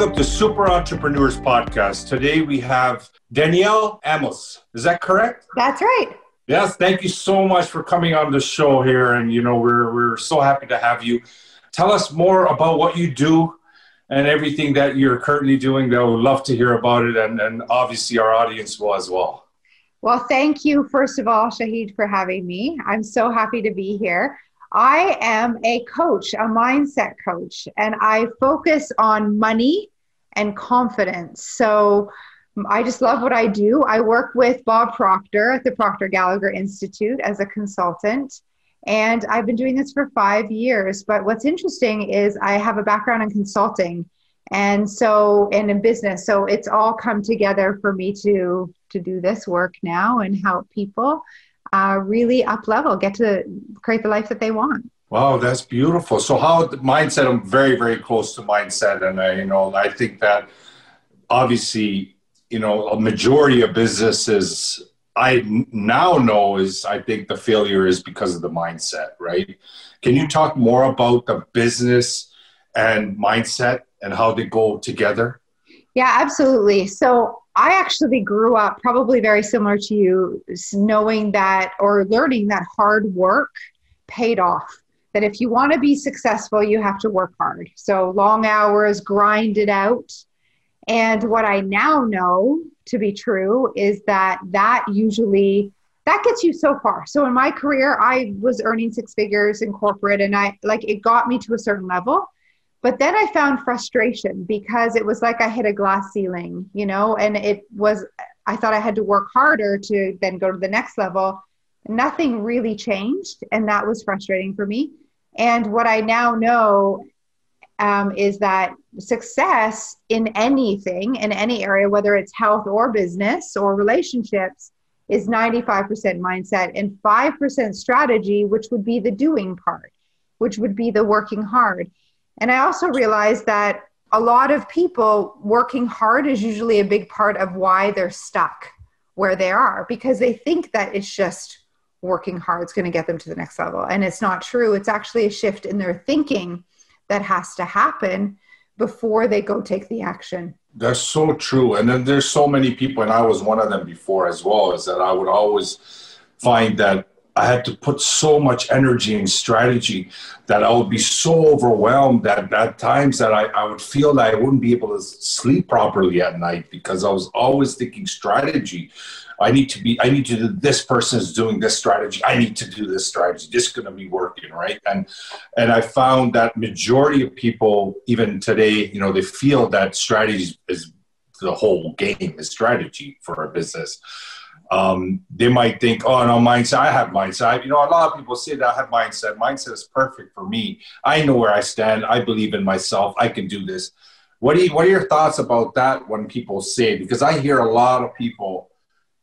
Welcome to Super Entrepreneurs Podcast. Today we have Danielle Amos. Is that correct? That's right. Yes, thank you so much for coming on the show here. And, you know, we're, we're so happy to have you. Tell us more about what you do and everything that you're currently doing. That would love to hear about it. And, and obviously, our audience will as well. Well, thank you, first of all, Shahid, for having me. I'm so happy to be here. I am a coach, a mindset coach, and I focus on money and confidence. So mm, I just love what I do. I work with Bob Proctor at the Proctor Gallagher Institute as a consultant. And I've been doing this for five years. But what's interesting is I have a background in consulting and so and in business. So it's all come together for me to to do this work now and help people uh, really up level, get to create the life that they want. Wow, that's beautiful. So, how mindset? I'm very, very close to mindset, and I, you know, I think that obviously, you know, a majority of businesses I now know is I think the failure is because of the mindset, right? Can you talk more about the business and mindset and how they go together? Yeah, absolutely. So I actually grew up probably very similar to you, knowing that or learning that hard work paid off. That if you want to be successful, you have to work hard. So long hours, grind it out. And what I now know to be true is that that usually that gets you so far. So in my career, I was earning six figures in corporate and I like it got me to a certain level but then I found frustration because it was like I hit a glass ceiling, you know, and it was, I thought I had to work harder to then go to the next level. Nothing really changed. And that was frustrating for me. And what I now know um, is that success in anything, in any area, whether it's health or business or relationships, is 95% mindset and 5% strategy, which would be the doing part, which would be the working hard. And I also realized that a lot of people working hard is usually a big part of why they're stuck where they are because they think that it's just working hard is going to get them to the next level. And it's not true. It's actually a shift in their thinking that has to happen before they go take the action. That's so true. And then there's so many people, and I was one of them before as well, is that I would always find that I had to put so much energy and strategy that I would be so overwhelmed that at times that I, I would feel that I wouldn't be able to sleep properly at night because I was always thinking strategy. I need to be, I need to do this person is doing this strategy. I need to do this strategy. This is going to be working, right? And, and I found that majority of people, even today, you know, they feel that strategy is the whole game is strategy for a business um, they might think, oh, no, mindset, I have mindset. You know, a lot of people say that I have mindset. Mindset is perfect for me. I know where I stand. I believe in myself. I can do this. What, do you, what are your thoughts about that when people say, because I hear a lot of people,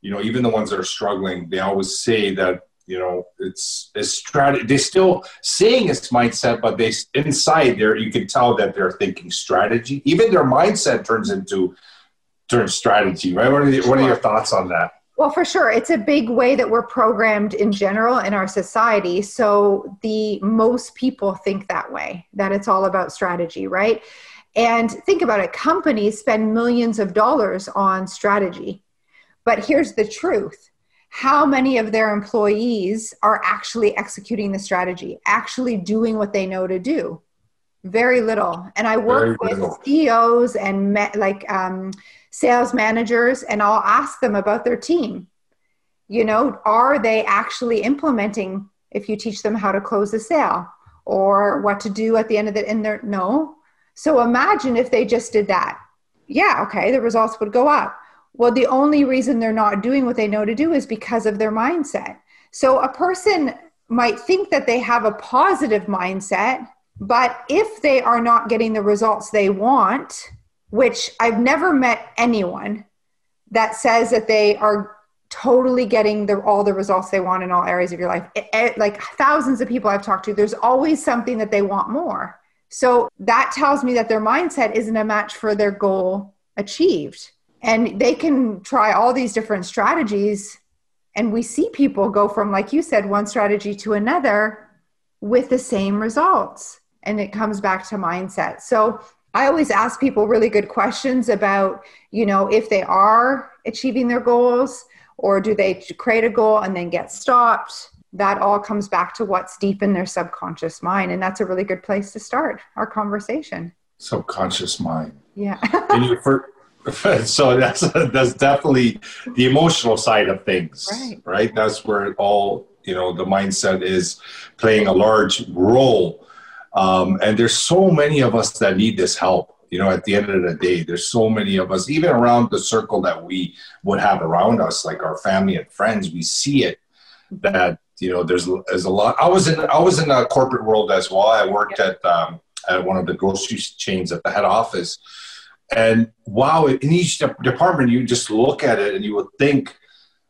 you know, even the ones that are struggling, they always say that, you know, it's a strategy. They still saying it's mindset, but they inside there, you can tell that they're thinking strategy. Even their mindset turns into turns strategy, right? What are, the, what are your thoughts on that? Well, for sure. It's a big way that we're programmed in general in our society. So the most people think that way, that it's all about strategy, right? And think about it companies spend millions of dollars on strategy. But here's the truth how many of their employees are actually executing the strategy, actually doing what they know to do? Very little. And I work with CEOs and like um, sales managers and I'll ask them about their team. You know, are they actually implementing if you teach them how to close a sale or what to do at the end of the in their no. So imagine if they just did that. Yeah, okay, the results would go up. Well, the only reason they're not doing what they know to do is because of their mindset. So a person might think that they have a positive mindset, but if they are not getting the results they want, which I've never met anyone that says that they are totally getting the, all the results they want in all areas of your life. It, it, like thousands of people I've talked to, there's always something that they want more. So that tells me that their mindset isn't a match for their goal achieved. And they can try all these different strategies. And we see people go from, like you said, one strategy to another with the same results. And it comes back to mindset. So I always ask people really good questions about, you know, if they are achieving their goals or do they create a goal and then get stopped? That all comes back to what's deep in their subconscious mind. And that's a really good place to start our conversation. Subconscious mind. Yeah. and you for, so that's that's definitely the emotional side of things, right? Right. That's where it all you know the mindset is playing a large role um, and there's so many of us that need this help. You know, at the end of the day, there's so many of us, even around the circle that we would have around us, like our family and friends, we see it that you know there's there's a lot. I was in I was in a corporate world as well. I worked at um, at one of the grocery chains at the head office, and wow, in each department, you just look at it and you would think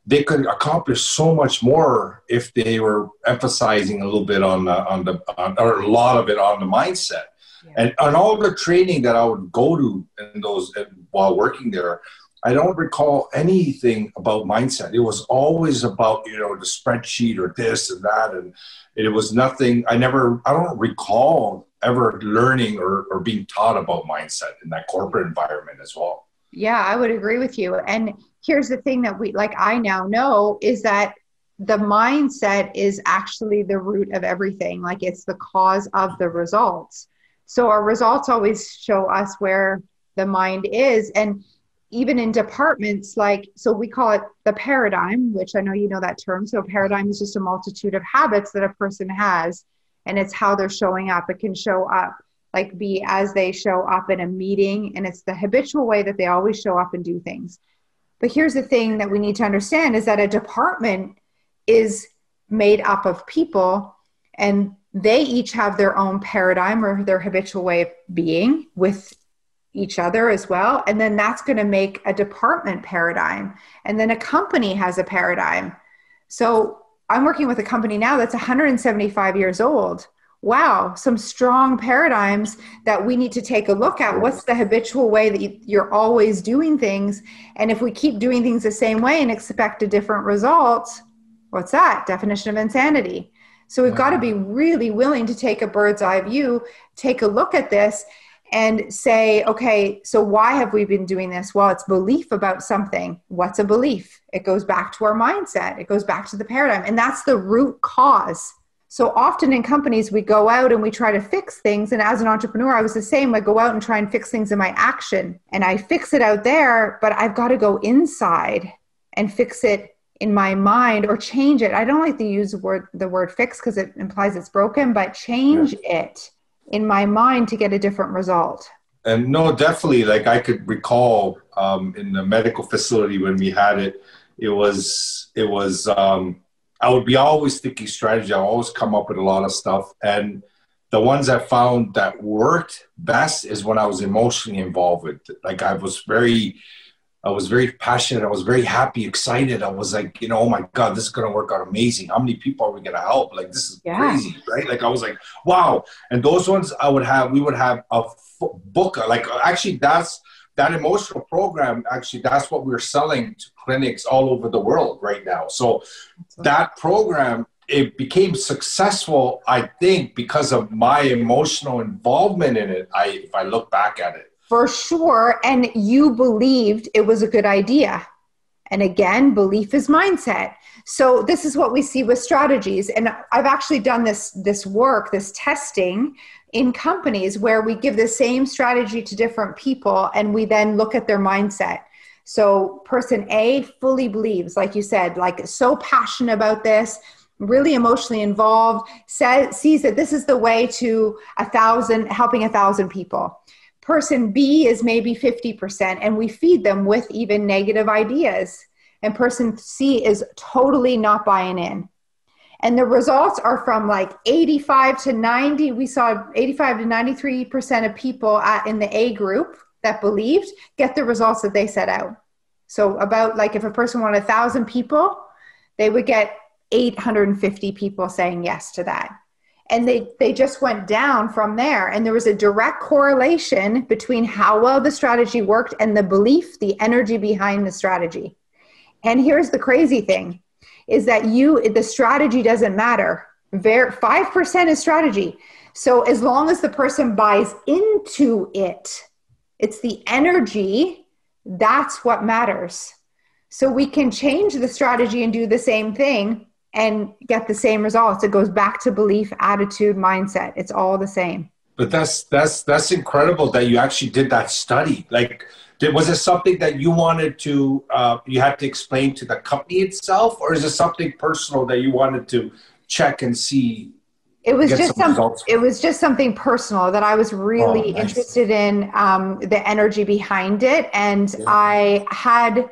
they could accomplish so much more if they were emphasizing a little bit on the on the on, or a lot of it on the mindset. Yeah. and on all the training that i would go to in those while working there i don't recall anything about mindset. It was always about you know the spreadsheet or this and that and it was nothing i never i don't recall ever learning or, or being taught about mindset in that corporate environment as well. Yeah i would agree with you. And here's the thing that we like i now know is that the mindset is actually the root of everything. Like it's the cause of the results. So our results always show us where the mind is. And even in departments like so we call it the paradigm which i know you know that term. So paradigm is just a multitude of habits that a person has and it's how they're showing up. It can show up like be as they show up in a meeting and it's the habitual way that they always show up and do things but here's the thing that we need to understand is that a department is made up of people and they each have their own paradigm or their habitual way of being with each other as well. And then that's going to make a department paradigm. And then a company has a paradigm. So I'm working with a company now that's 175 years old wow, some strong paradigms that we need to take a look at. What's the habitual way that you're always doing things? And if we keep doing things the same way and expect a different result, what's that? Definition of insanity. So we've got to be mm-hmm. really willing to take a bird's eye view, take a look at this, and say, okay, so why have we been doing this? Well, it's belief about something. What's a belief? It goes back to our mindset, it goes back to the paradigm. And that's the root cause so often in companies, we go out and we try to fix things. And as an entrepreneur, I was the same. I go out and try and fix things in my action and I fix it out there, but I've got to go inside and fix it in my mind or change it. I don't like to use the word, the word fix because it implies it's broken, but change yeah. it in my mind to get a different result. And no, definitely. Like I could recall um, in the medical facility when we had it, it was, it was, um, I would be always thinking strategy. I always come up with a lot of stuff. And the ones I found that worked best is when I was emotionally involved with it. Like I was very, I was very passionate. I was very happy, excited. I was like, you know, oh my God, this is going to work out amazing. How many people are we going to help? Like, this is yeah. crazy, right? Like, I was like, wow. And those ones I would have, we would have a book. Like, actually, that's that emotional program actually that's what we're selling to clinics all over the world right now. So that program it became successful i think because of my emotional involvement in it i if i look back at it. For sure and you believed it was a good idea and again belief is mindset so this is what we see with strategies and i've actually done this this work this testing in companies where we give the same strategy to different people and we then look at their mindset. So, person A fully believes, like you said, like so passionate about this, really emotionally involved, says, sees that this is the way to a thousand, helping a thousand people. Person B is maybe 50%, and we feed them with even negative ideas. And person C is totally not buying in. And the results are from like 85 to 90. We saw 85 to 93% of people at, in the A group that believed get the results that they set out. So, about like if a person wanted a thousand people, they would get 850 people saying yes to that. And they, they just went down from there. And there was a direct correlation between how well the strategy worked and the belief, the energy behind the strategy. And here's the crazy thing is that you the strategy doesn't matter. Five percent is strategy. So as long as the person buys into it, it's the energy that's what matters. So we can change the strategy and do the same thing and get the same results. It goes back to belief, attitude, mindset. It's all the same. But that's that's that's incredible that you actually did that study. Like, did, was it something that you wanted to uh, you had to explain to the company itself, or is it something personal that you wanted to check and see it was just some, some it was just something personal that I was really oh, nice. interested in um, the energy behind it, and yeah. I had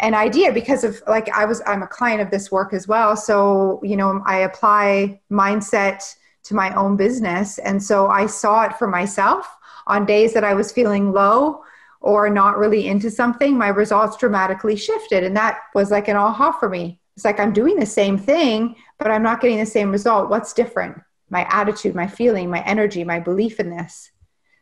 an idea because of like I was I'm a client of this work as well. So you know I apply mindset to my own business, and so I saw it for myself on days that I was feeling low or not really into something. My results dramatically shifted, and that was like an aha for me. It's like I'm doing the same thing, but I'm not getting the same result. What's different? my attitude, my feeling, my energy, my belief in this.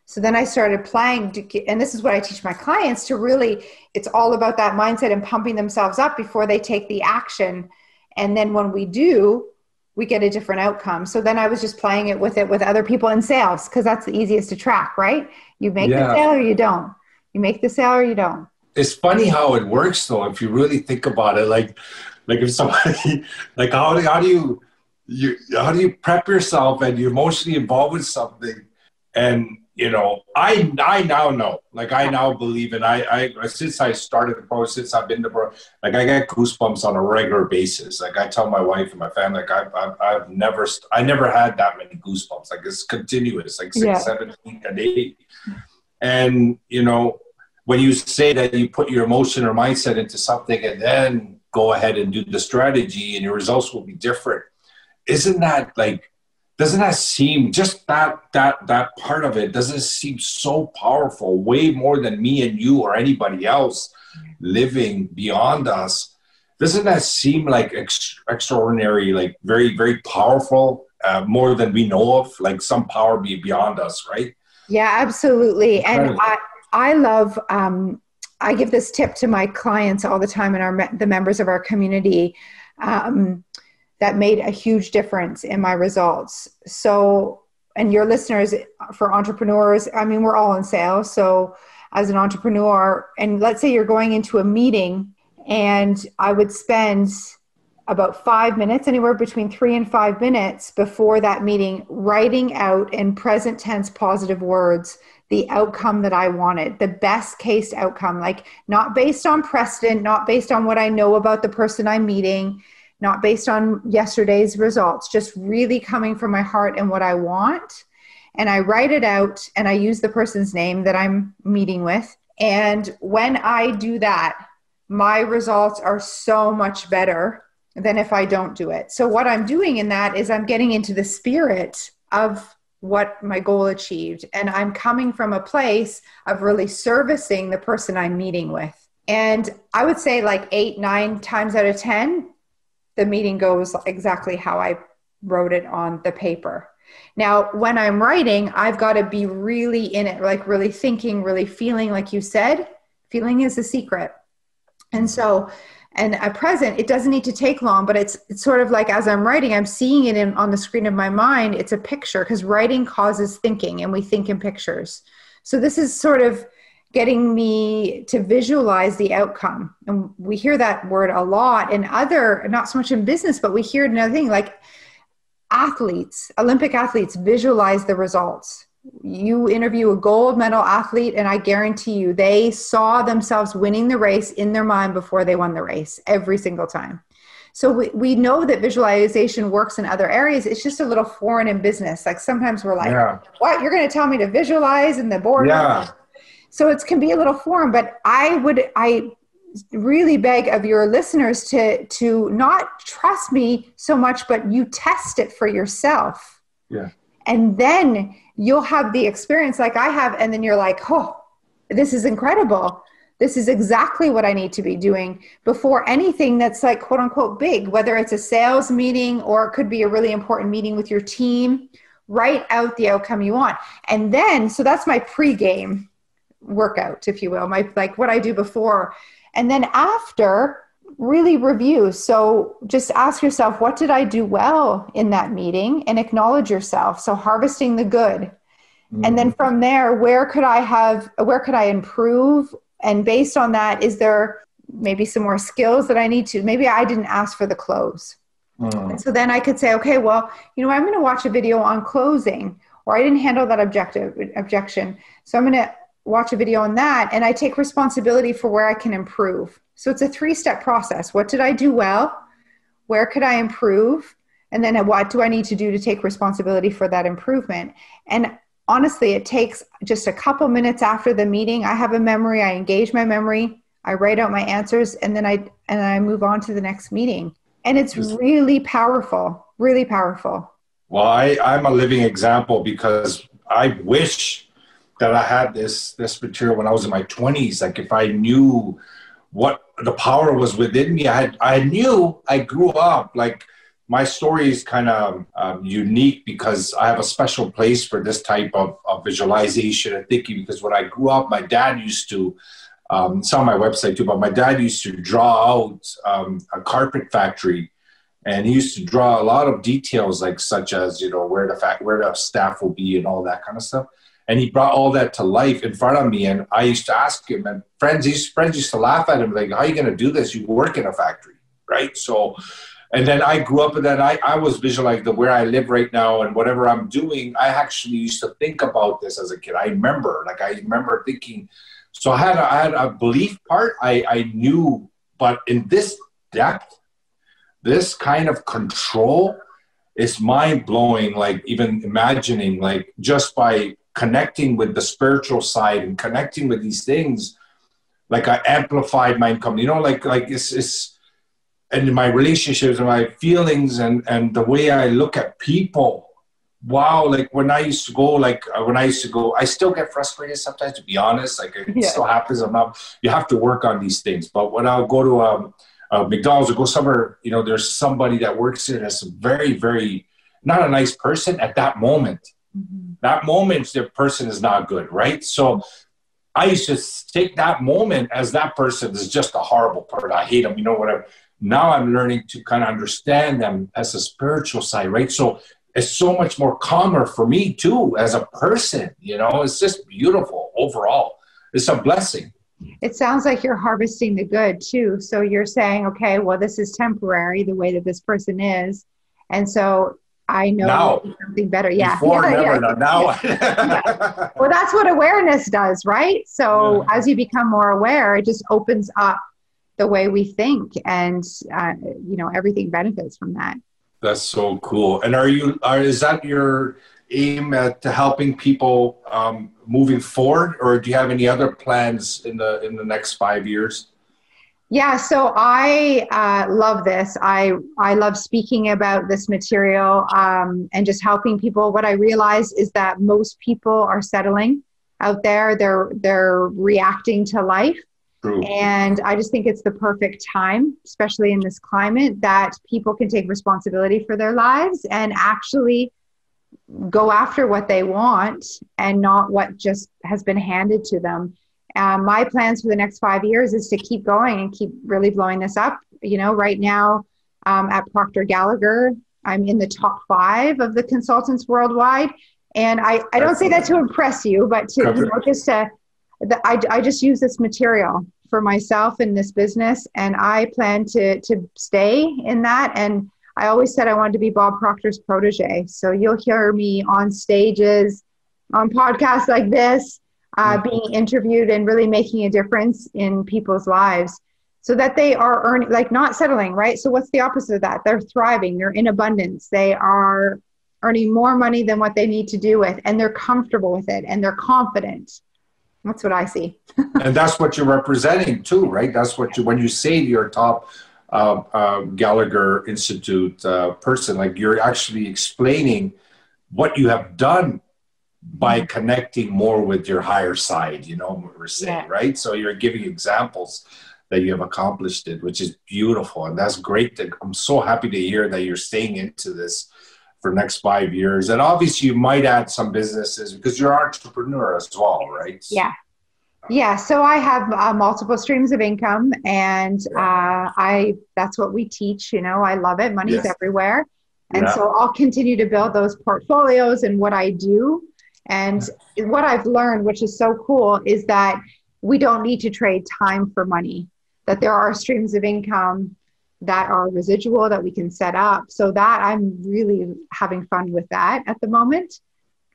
So then I started playing, to, and this is what I teach my clients to really, it's all about that mindset and pumping themselves up before they take the action. And then when we do, we get a different outcome. So then I was just playing it with it with other people in sales because that's the easiest to track, right? You make yeah. the sale or you don't. You make the sale or you don't. It's funny how it works though, if you really think about it. Like, like if somebody, like how, how do you, you how do you prep yourself and you're emotionally involved with something and you know i i now know. Like i now believe and i i since i started the pro since i've been the pro like i get goosebumps on a regular basis. Like i tell my wife and my family like i've i've, I've never i never had that many goosebumps. Like it's continuous like six yeah. seven a day. And you know when you say that you put your emotion or mindset into something and then go ahead and do the strategy and your results will be different isn't that like doesn't that seem just that that that part of it doesn't seem so powerful way more than me and you or anybody else living beyond us? Doesn't that seem like ex- extraordinary like very very powerful uh, more than we know of like some power be beyond us right? Yeah absolutely. And i i love um i give this tip to my clients all the time and our the members of our community. Um that made a huge difference in my results. So, and your listeners for entrepreneurs, I mean, we're all in sales. So, as an entrepreneur, and let's say you're going into a meeting, and I would spend about five minutes, anywhere between three and five minutes before that meeting, writing out in present tense positive words the outcome that I wanted, the best case outcome, like not based on precedent, not based on what I know about the person I'm meeting not based on yesterday's results, just really coming from my heart and what I want. And I write it out and I use the person's name that I'm meeting with. And when I do that, my results are so much better than if I don't do it. So, what I'm doing in that is I'm getting into the spirit of what my goal achieved. And I'm coming from a place of really servicing the person I'm meeting with. And I would say, like eight, nine times out of 10, the meeting goes exactly how I wrote it on the paper. Now, when I'm writing, I've got to be really in it, like really thinking, really feeling, like you said, feeling is a secret. And so, and at present, it doesn't need to take long, but it's, it's sort of like as I'm writing, I'm seeing it in, on the screen of my mind. It's a picture because writing causes thinking and we think in pictures. So, this is sort of getting me to visualize the outcome. And we hear that word a lot in other, not so much in business, but we hear another thing like athletes, Olympic athletes visualize the results. You interview a gold medal athlete, and I guarantee you they saw themselves winning the race in their mind before they won the race every single time. So we, we know that visualization works in other areas. It's just a little foreign in business. Like sometimes we're like, yeah. what? You're going to tell me to visualize in the board? Yeah so it can be a little foreign but i would i really beg of your listeners to to not trust me so much but you test it for yourself. Yeah. And then you'll have the experience like i have and then you're like oh this is incredible. This is exactly what i need to be doing before anything that's like quote unquote big whether it's a sales meeting or it could be a really important meeting with your team. Write out the outcome you want. And then so that's my pre-game workout, if you will, my like what I do before. And then after, really review. So just ask yourself, what did I do well in that meeting and acknowledge yourself. So harvesting the good. Mm-hmm. And then from there, where could I have, where could I improve? And based on that, is there maybe some more skills that I need to, maybe I didn't ask for the close. Mm. And so then I could say, okay, well, you know, I'm going to watch a video on closing, or I didn't handle that objective objection. So I'm going to watch a video on that and I take responsibility for where I can improve. So it's a three step process. What did I do well? Where could I improve? And then what do I need to do to take responsibility for that improvement? And honestly, it takes just a couple minutes after the meeting. I have a memory, I engage my memory, I write out my answers, and then I and I move on to the next meeting. And it's really powerful, really powerful. Well, I, I'm a living example because I wish that I had this this material when I was in my 20s. Like if I knew what the power was within me, I had I knew I grew up like my story is kind of um, unique because I have a special place for this type of, of, visualization and thinking. Because when I grew up, my dad used to, um, it's on my website too, but my dad used to draw out um, a carpet factory, and he used to draw a lot of details, like such as you know where the fact where the staff will be and all that kind of stuff and he brought all that to life in front of me. And I used to ask him, and friends, his friends used to laugh at him, like, "How are you going to do this? You work in a factory, right?" So, and then I grew up, and then I I was visualizing the where I live right now and whatever I'm doing. I actually used to think about this as a kid. I remember, like, I remember thinking. So I had a, I had a belief part. I I knew, but in this depth, this kind of control is mind blowing. Like even imagining, like just by connecting with the spiritual side and connecting with these things like i amplified my income. You know like like it's, it's and my relationships and my feelings and and the way i look at people. Wow like when i used to go like uh, when i used to go i still get frustrated sometimes to be honest. Like it yeah. still happens. I'm not you have to work on these things. But when i'll go to um, uh, mcdonald's or go somewhere you know there's somebody that works there that's a very very not a nice person at that moment Mm-hmm. That moment, the person is not good, right? So I used to take that moment as that person is just a horrible person. I hate them, you know, whatever. Now I'm learning to kind of understand them as a spiritual side, right? So it's so much more calmer for me too as a person, you know, it's just beautiful overall. It's a blessing. It sounds like you're harvesting the good too. So you're saying, okay, well, this is temporary, the way that this person is. And so I know now, something better. Yeah. Before, yeah, never, yeah. now. yeah. Well, that's what awareness does, right? So yeah. as you become more aware, it just opens up the way we think, and uh, you know everything benefits from that. That's so cool. And are you? Are, is that your aim at helping people um, moving forward, or do you have any other plans in the in the next five years? Yeah, so I uh, love this. I I love speaking about this material um, and just helping people. What I realize is that most people are settling out there. They're they're reacting to life, True. and I just think it's the perfect time, especially in this climate, that people can take responsibility for their lives and actually go after what they want and not what just has been handed to them um, my plans for the next five years is to keep going and keep really blowing this up. You know, right now um, at Proctor Gallagher, I'm in the top five of the consultants worldwide. And I, I don't say that to impress you, but to, you know, just to, the, I, I just use this material for myself in this business and I plan to, to stay in that. And I always said I wanted to be Bob Proctor's protege. So you'll hear me on stages, on podcasts like this, uh, mm-hmm. being interviewed and really making a difference in people's lives so that they are earning like not settling right? So what's the opposite of that? They're thriving. They're in abundance. They are earning more money than what they need to do with and they're comfortable with it and they're confident. That's what i see. And that's what you're representing too right? That's what you when you say your top uh, uh, gallagher institute uh, person like you're actually explaining what you have done by connecting more with your higher side, you know what we're saying, yeah. right? So you're giving examples that you have accomplished it, which is beautiful. And that's great. That I'm so happy to hear that you're staying into this for next five years. And obviously you might add some businesses because you're an entrepreneur as well, right? Yeah. Yeah, so I have uh, multiple streams of income, and uh, I that's what we teach. You know, I love it. Money's yes. everywhere, and yeah. so I'll continue to build those portfolios and what I do. And what I've learned, which is so cool, is that we don't need to trade time for money. That there are streams of income that are residual that we can set up. So that I'm really having fun with that at the moment.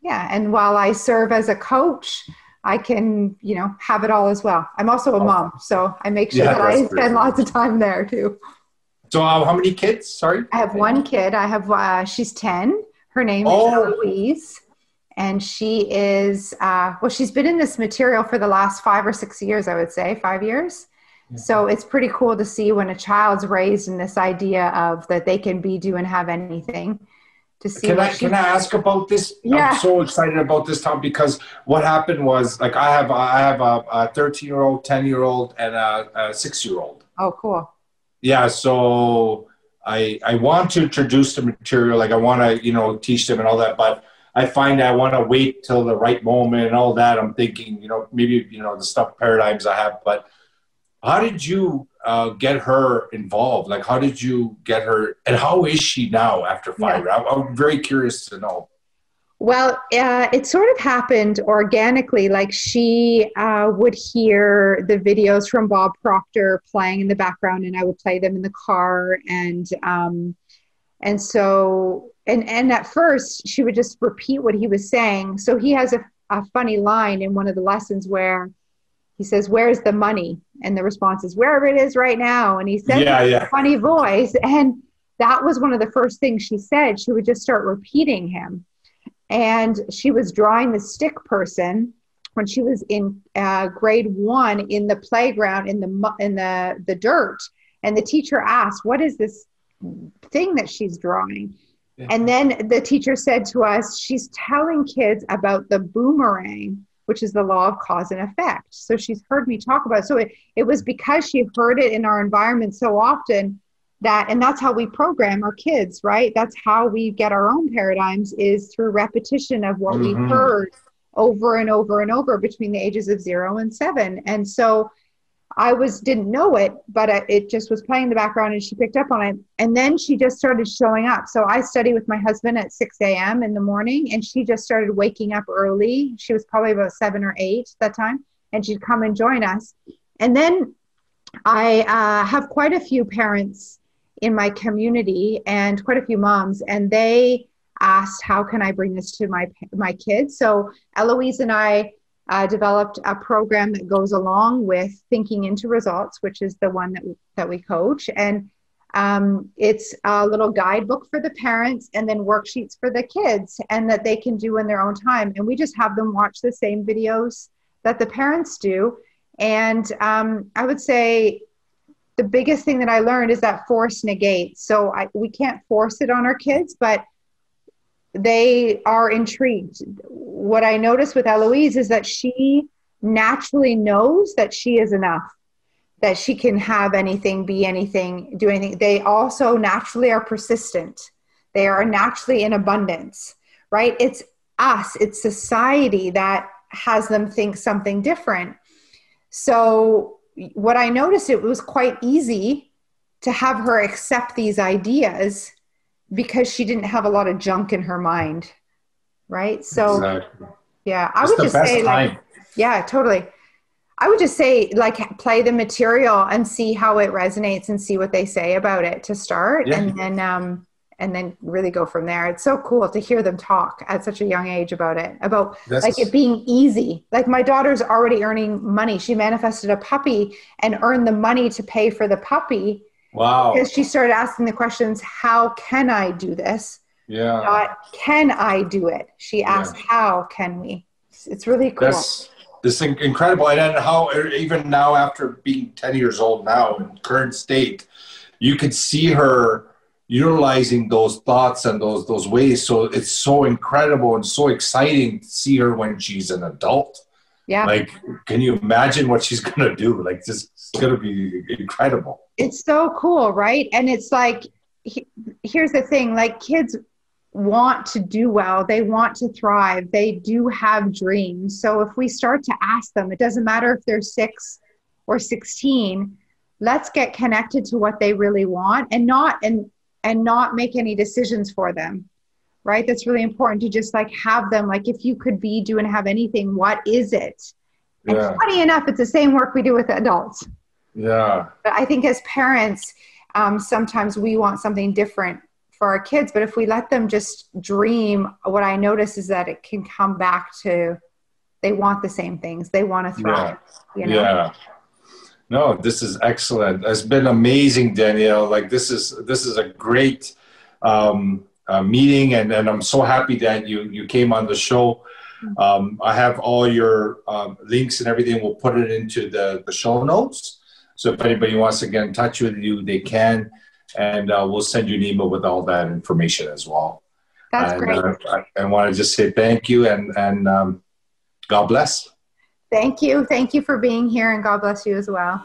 Yeah, and while I serve as a coach I can, you know, have it all as well. I'm also a mom, so I make sure yeah, that I spend lots of time there too. So, uh, how many kids? Sorry, I have one kid. I have uh, she's ten. Her name oh. is Louise, and she is uh, well. She's been in this material for the last five or six years, I would say, five years. So it's pretty cool to see when a child's raised in this idea of that they can be, do, and have anything to see. Can I can I ask about this? Yeah. I'm so excited about this Tom because what happened was like I have I have a 13 year old, 10 year old, and a, a six year old. Oh, cool. Yeah, so I I want to introduce the material, like I want to you know teach them and all that, but I find I want to wait till the right moment and all that. I'm thinking you know maybe you know the stuff paradigms I have, but how did you uh, get her involved? Like, how did you get her, and how is she now after five? Yeah. I'm, I'm, very curious to know. Well, uh, it sort of happened organically. Like she uh, would hear the videos from Bob Proctor playing in the background, and I would play them in the car, and um, and so and and at first she would just repeat what he was saying. So he has a, a funny line in one of the lessons where he says, Where's the money? And the response is, Wherever it is right now. And he says, yeah, yeah. funny voice. And that was one of the first things she said. She would just start repeating him. And she was drawing the stick person when she was in uh, grade one in the playground in the in the the dirt. And the teacher asked, "What is this thing that she's drawing?" Yeah. And then the teacher said to us, "She's telling kids about the boomerang." which is the law of cause and effect. So she's heard me talk about it. So it, it was because she heard it in our environment so often that, and that's how we program our kids, right? That's how we get our own paradigms is through repetition of what mm-hmm. we heard over and over and over between the ages of zero and seven. And so I was didn't know it, but it just was playing in the background, and she picked up on it. And then she just started showing up. So I study with my husband at 6 a.m. in the morning, and she just started waking up early. She was probably about seven or eight at that time, and she'd come and join us. And then I uh, have quite a few parents in my community and quite a few moms, and they asked, "How can I bring this to my my kids?" So Eloise and I uh, developed a program that goes along with thinking into results which is the one that we, that we coach. And um, it's a little guidebook for the parents and then worksheets for the kids and that they can do in their own time. And we just have them watch the same videos that the parents do. And um, i would say the biggest thing that i learned is that force negates. So I, we can't force it on our kids but they are intrigued. What I notice with Eloise is that she naturally knows that she is enough, that she can have anything, be anything, do anything. They also naturally are persistent. They are naturally in abundance, right? It's us, it's society that has them think something different. So, what I noticed, it was quite easy to have her accept these ideas because she didn't have a lot of junk in her mind right so exactly. yeah i it's would just say time. like yeah totally i would just say like play the material and see how it resonates and see what they say about it to start yeah. and then um and then really go from there it's so cool to hear them talk at such a young age about it about That's, like it being easy like my daughter's already earning money she manifested a puppy and earned the money to pay for the puppy Wow. Because she started asking the questions, how can I do this? Yeah. Not can I do it? She asked, yeah. how can we? It's really cool. That's this incredible. And then how er, even now after being 10 years old now in current state, you could see her utilizing those thoughts and those those ways. So it's so incredible and so exciting to see her when she's an adult. Yeah. Like, can you imagine what she's gonna do? Like, just it's gonna be incredible. It's so cool, right? And it's like, he, here's the thing: like, kids, want to do well, they want to thrive, they do have dreams. So if we start to ask them, it doesn't matter if they're six or 16, let's get connected to what they really want and not and and not make any decisions for them right that's really important to just like have them like if you could be do and have anything what is it yeah. and funny enough it's the same work we do with adults yeah but i think as parents um, sometimes we want something different for our kids but if we let them just dream what i notice is that it can come back to they want the same things they want to thrive yeah. you know? yeah no, this is excellent. It's been amazing, Danielle. Like this is this is a great um, uh, meeting, and, and I'm so happy that you you came on the show. Um, I have all your um, links and everything. We'll put it into the, the show notes. So if anybody wants to get in touch with you, they can, and uh, we'll send you an email with all that information as well. That's and, great. Uh, I, I want to just say thank you and and um, God bless. Thank you. Thank you for being here, and God bless you as well.